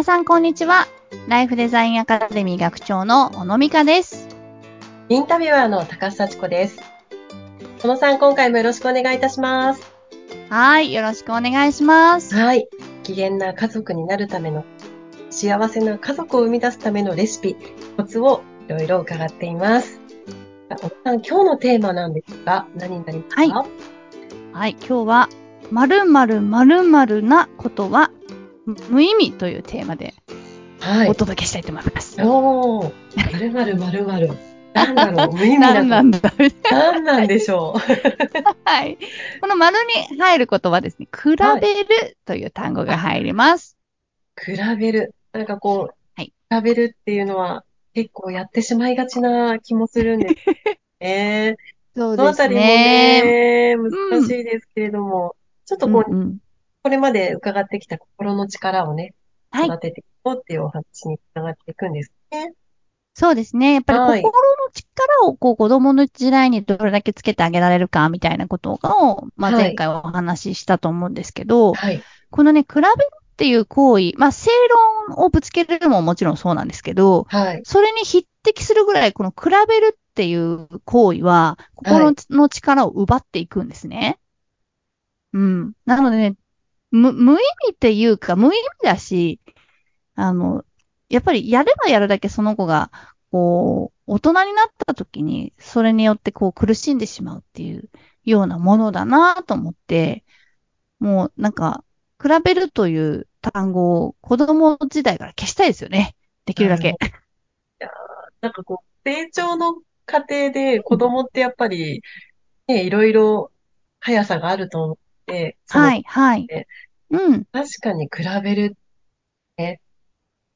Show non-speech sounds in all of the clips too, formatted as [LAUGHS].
皆さんこんにちは。ライフデザインアカデミー学長の小野美香です。インタビュアーの高須幸子です。小野さん、今回もよろしくお願いいたします。はい、よろしくお願いします。はい。機嫌な家族になるための、幸せな家族を生み出すためのレシピ、コツをいろいろ伺っています。小野さん、今日のテーマなんですが、何になりますか？はいはい、今日は、〇〇〇〇なことは無意味というテーマではい。お届けしたいと思います。おー、まるまるまるまる。なんだろう、[LAUGHS] 無意味何ななこんだ。なんなんでしょう？な。はい。この丸に入る言葉はですね、比べるという単語が入ります。比べる。なんかこう、はい比べるっていうのは結構やってしまいがちな気もするんですね。[LAUGHS] そうですそのあたりもね。ね、うん難しいですけれども、ちょっとこう、うんうんこれまで伺ってきた心の力をね、はい。育てていこうっていうお話につながっていくんですね。そうですね。やっぱりはい心の力をこう子供の時代にどれだけつけてあげられるかみたいなことを、まあ、はい前回お話ししたと思うんですけど、はい。このね、比べるっていう行為、まあ、正論をぶつけるのももちろんそうなんですけど、はい。それに匹敵するぐらい、この比べるっていう行為は、心の力を奪っていくんですね。うん。なのでね、無、無意味っていうか、無意味だし、あの、やっぱりやればやるだけその子が、こう、大人になった時に、それによってこう苦しんでしまうっていうようなものだなと思って、もうなんか、比べるという単語を子供時代から消したいですよね。できるだけ。なんかこう、成長の過程で子供ってやっぱり、ね、いろいろ速さがあると思って、はい、はいね。うん。確かに比べる、ね、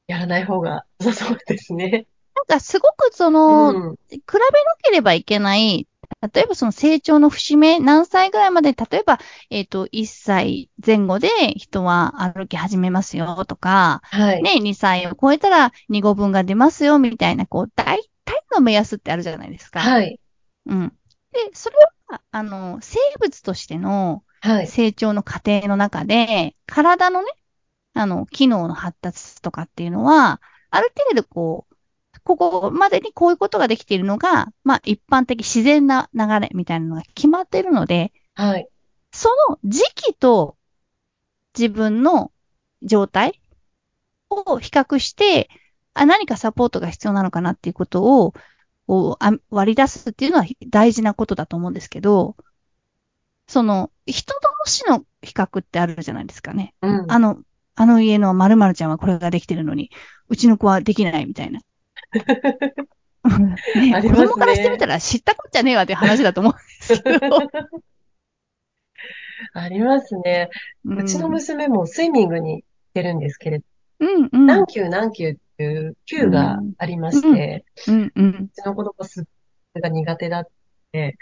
やらない方が良さそうですね。なんかすごくその、うん。比べなければいけない、例えばその成長の節目、何歳ぐらいまで、例えば、えっ、と、1歳前後で人は歩き始めますよとか、はい。ね、2歳を超えたら2語分が出ますよみたいな、こう、大体の目安ってあるじゃないですか。はい。うん。で、それは、あの、生物としてのはい。成長の過程の中で、体のね、あの、機能の発達とかっていうのは、ある程度こう、ここまでにこういうことができているのが、まあ一般的自然な流れみたいなのが決まっているので、はい。その時期と自分の状態を比較して、あ、何かサポートが必要なのかなっていうことを、こうあ割り出すっていうのは大事なことだと思うんですけど、その、人同士の比較ってあるじゃないですかね。うん。あの、あの家の〇〇ちゃんはこれができてるのに、うちの子はできないみたいな。[LAUGHS] ねね子供からしてみたら知ったこっちゃねえわって話だと思うんですけど。[LAUGHS] ありますね。ううちの娘もスイミングに行ってるんですけれど、うんうん。何級何級っていう級がありまして、うんうん。うちの子供すっが苦手だって、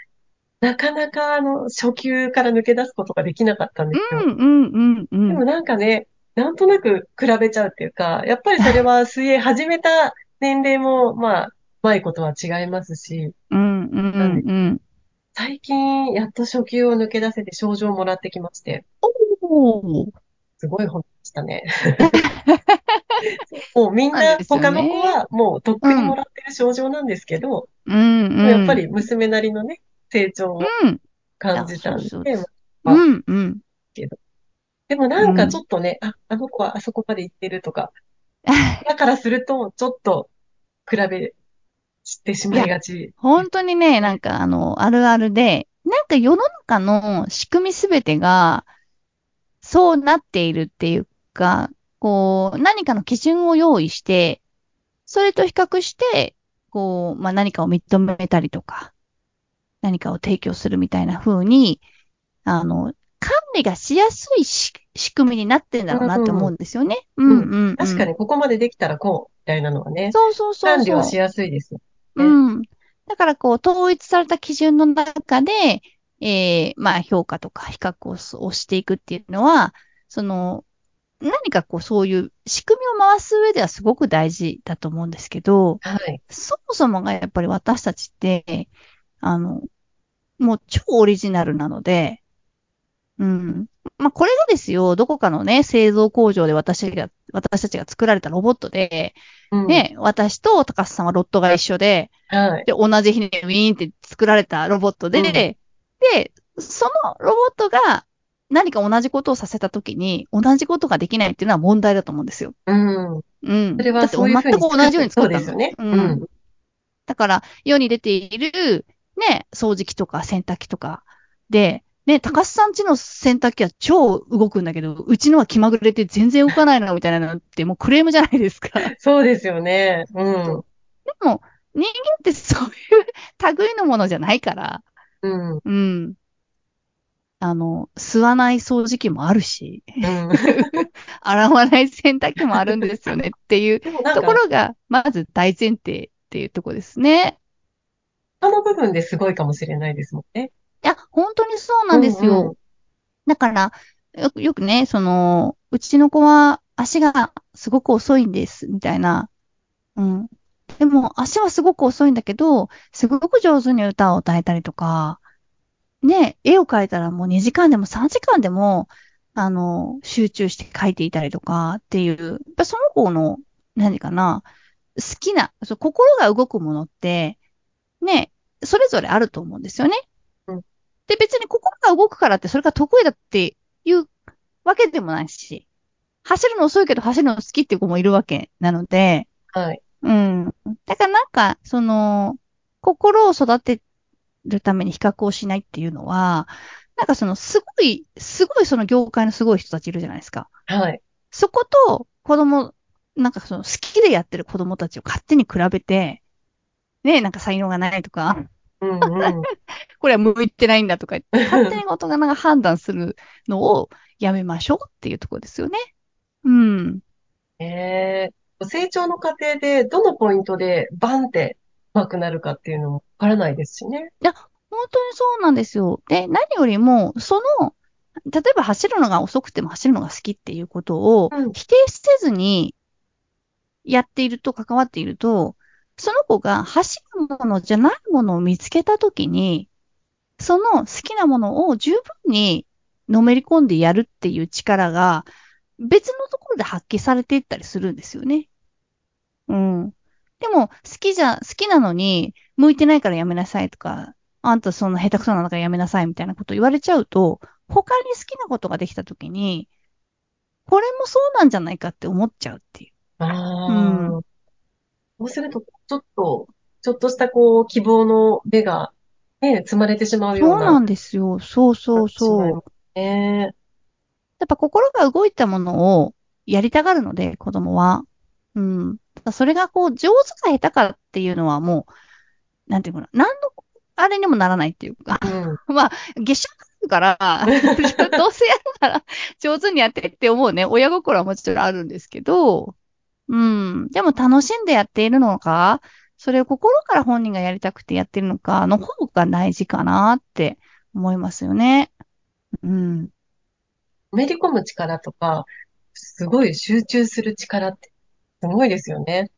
なかなかあの、初級から抜け出すことができなかったんですよ。うんうんうんうん。でもなんかね、なんとなく比べちゃうっていうか、やっぱりそれは水泳始めた年齢も、まあ、うまいことは違いますし、うんうんうん最近やっと初級を抜け出せて症状をもらってきまして、すごい本でしたね。[LAUGHS] もうみんな他の子はもうとっくにもらってる症状なんですけど、うんうん。やっぱり娘なりのね、成長をうん。感じたんで、そうあうんうん。でもなんかちょっとね、あ、あの子はあそこまで行ってるとか、[LAUGHS] だからすると、ちょっと比べしてしまいがち。本当にね、なんかあの、あるあるで、なんか世の中の仕組みすべてが、そうなっているっていうか、こう、何かの基準を用意して、それと比較して、こう、まあ、何かを認めたりとか、何かを提供するみたいな風に、あの、管理がしやすいし仕組みになってんだろうなって思うんですよね。うんうん、うん。確かにここまでできたらこう、みたいなのはね、そうそうそう。管理はしやすいです。ねうん。だからこう、統一された基準の中で、えー、まあ評価とか比較をしていくっていうのは、その、何かこうそういう仕組みを回す上ではすごく大事だと思うんですけど、はい。そもそもがやっぱり私たちって、あの、もう超オリジナルなので、うん。まあこれがですよ、どこかのね、製造工場で私が私たちが作られたロボットで、うん。ね、私と高須さんはロットが一緒で、はい。で、同じ日にウィーンって作られたロボットで、うんで、そのロボットが何か同じことをさせたときに、同じことができないっていうのは問題だと思うんですよ。うん。うん。それはそういうふうに全く同じように作ったのそうですよね。ううんん。だから、世に出ている、ね、掃除機とか洗濯機とかで、ね、高須さんちの洗濯機は超動くんだけど、うちのは気まぐれで全然動かないのみたいなのってもうクレームじゃないですか。でそうですよね。うん。も、人間ってそういう [LAUGHS] 類のものじゃないから、うん。うん。あの、吸わない掃除機もあるし、うん。[LAUGHS] 洗わない洗濯機もあるんですよね [LAUGHS] っていうとこか、ろが、まず大前提っていうところですね。他の部分ですごいかもしれないですもんね。いや、本当にそうなんですよ。うんうんだから、よく、よくね、その、うちの子は足がすごく遅いんです、みたいな。うん。でも、足はすごく遅いんだけど、すごく上手に歌を歌えたりとか、ね、絵を描いたらもう2時間でも3時間でも、あの、集中して描いていたりとかっていう、やっぱその子の、何かな、好きな、そう心が動くものって、ね、それぞれあると思うんですよね。うんで、別に心が動くからって、それが得意だっていうわけでもないし、走るの遅いけど走るの好きっていう子もいるわけなので、はい。うん。だからなんか、その、心を育てるために比較をしないっていうのは、なんかその、すごい、すごいその業界のすごい人たちいるじゃないですか。はい。そこと子供、なんかその好きでやってる子供たちを勝手に比べて、ねなんか才能がないとか、うんうん。[LAUGHS] これは向いてないんだとか言って、勝手に大人が判断するのをやめましょうっていうところですよね。うん。えー、成長の過程でどのポイントでバンって上手くなるかっていうのもわからないですしね。本当にそうなんですよ。で、何よりも、その、例えば走るのが遅くても走るのが好きっていうことをうん否定せずにやっていると関わっていると、その子が走るものじゃないものを見つけたときに、その好きなものを十分にのめり込んでやるっていう力が別のところで発揮されていったりするんですよね。うん。でも、好きじゃ、好きなのに、向いてないからやめなさいとか、あんたそんな下手くそなんだからやめなさいみたいなこと言われちゃうと、他に好きなことができたときに、これもそうなんじゃないかって思っちゃうっていう。ああ、うんそうすると、ちょっと、ちょっとしたこう、希望の目が、ね、積まれてしまうような。そうなんですよ。そうそうそう。えやっぱ心が動いたものをやりたがるので、子供は。うん。ただそれがこう、上手か下手かっていうのはもう、なんていうかな、何の、あれにもならないっていうか、うん。[LAUGHS] まあ、月謝かかるから、[LAUGHS] どうせやるなら上手にやってって思うね、親心はもちろんあるんですけど、うん。でも楽しんでやっているのか、それを心から本人がやりたくてやってるのかの方が大事かなって思いますよね。うん。めり込む力とか、すごい集中する力って、すごいですよね。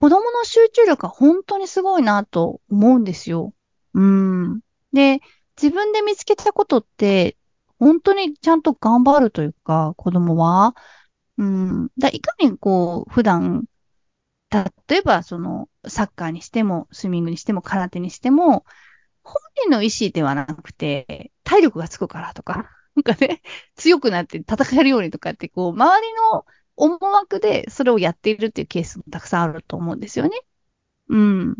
子供の集中力は本当にすごいなと思うんですよ。うん。で、自分で見つけたことって、本当にちゃんと頑張るというか、子供は。うん。だいかにこう、普段、例えばその、サッカーにしても、スイミングにしても、空手にしても、本人の意思ではなくて、体力がつくからとか、なんかね、強くなって戦えるようにとかって、こう、周りの思惑でそれをやっているっていうケースもたくさんあると思うんですよね。うん。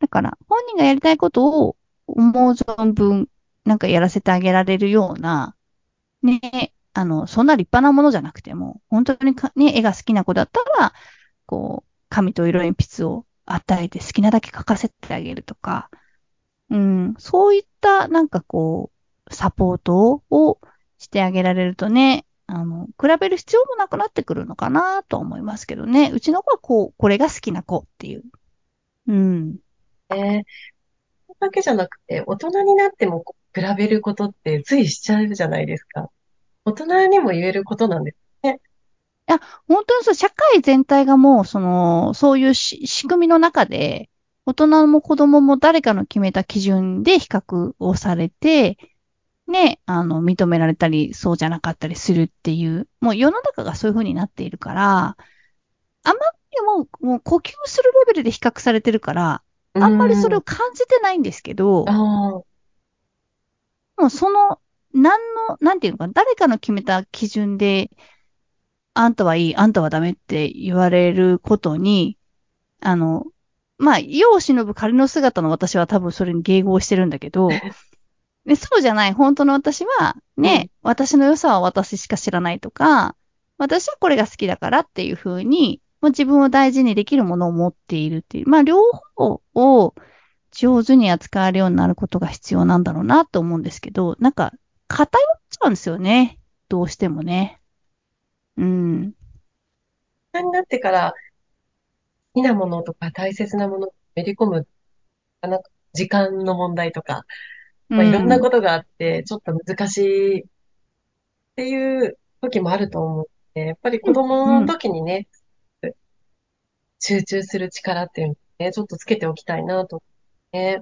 だから、本人がやりたいことを思う存分、なんかやらせてあげられるような、ね、あの、そんな立派なものじゃなくても、本当にかね、絵が好きな子だったら、こう、紙と色鉛筆を与えて好きなだけ描かせてあげるとか、うん、そういったなんかこう、サポートをしてあげられるとね、あの、比べる必要もなくなってくるのかなと思いますけどね。うちの子はこう、これが好きな子っていう。うん。えー、それだけじゃなくて、大人になっても比べることってついしちゃうじゃないですか。大人にも言えることなんです。本当にそう、社会全体がもう、その、そういうし仕組みの中で、大人も子供も誰かの決めた基準で比較をされて、ね、あの、認められたり、そうじゃなかったりするっていう、もう世の中がそういう風になっているから、あまりにも、もう呼吸するレベルで比較されてるから、あんまりそれを感じてないんですけど、もうその、何の、なんていうのか、誰かの決めた基準で、あんたはいい、あんたはダメって言われることに、あの、まあ、世を忍ぶ仮の姿の私は多分それに迎合してるんだけど、[LAUGHS] でそうじゃない、本当の私は、ね、うん、私の良さは私しか知らないとか、私はこれが好きだからっていうふうに、まあ、自分を大事にできるものを持っているっていう、まあ、両方を上手に扱えるようになることが必要なんだろうなと思うんですけど、なんか、偏っちゃうんですよね。どうしてもね。うん。大人になってから、好きなものとか大切なものをめり込む、なんか時間の問題とか、まあ、いろんなことがあって、ちょっと難しいっていう時もあると思うで、やっぱり子供の時にね、うん、集中する力っていうのをね、ちょっとつけておきたいなと、ね。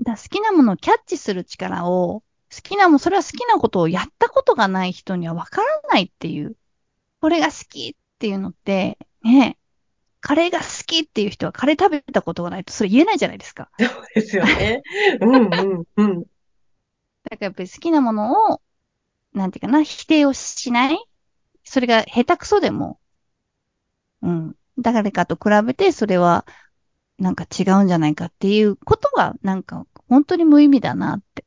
だ好きなものをキャッチする力を、好きなも、それは好きなことをやったことがない人にはわからないっていう。これが好きっていうのって、ね、カレーが好きっていう人はカレー食べたことがないとそれ言えないじゃないですか。そうですよね。うんうんうん。だからやっぱり好きなものを、なんていうかな、否定をしないそれが下手くそでも、うん。誰かと比べてそれはなんか違うんじゃないかっていうことがなんか本当に無意味だなって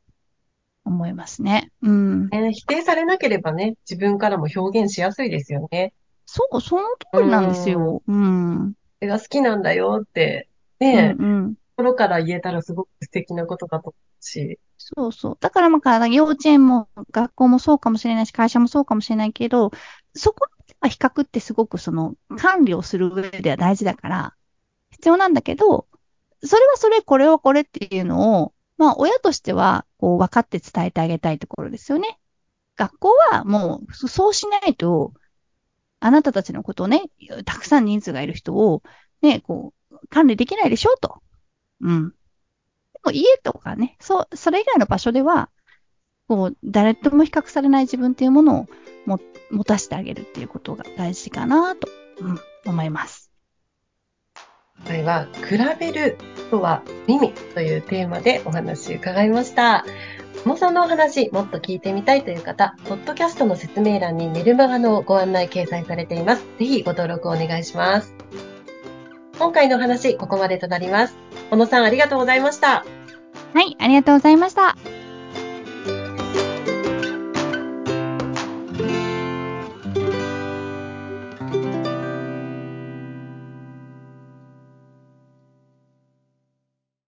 思いますね。うん。えー、否定されなければね、自分からも表現しやすいですよね。そう、その通りなんですよ。うん。絵が好きなんだよって、ね、うんうん、心から言えたらすごく素敵なことかと思うし。そうそう。だからまあ、幼稚園も学校もそうかもしれないし、会社もそうかもしれないけど、そこは比較ってすごくその管理をする上では大事だから、必要なんだけど、それはそれ、これはこれっていうのを、まあ、親としては、こう、分かって伝えてあげたいところですよね。学校はもう、そうしないと、あなたたちのことをね、たくさん人数がいる人を、ね、こう、管理できないでしょうと。うん。家とかね、そう、それ以外の場所では、こう、誰とも比較されない自分っていうものをも持たせてあげるっていうことが大事かなと、うん、思います。今回は、比べるとは耳というテーマでお話を伺いました。小野さんのお話、もっと聞いてみたいという方、ポッドキャストの説明欄にメルマガのご案内掲載されています。ぜひご登録お願いします。今回のお話、ここまでとなります。小野さん、ありがとうございました。はい、ありがとうございました。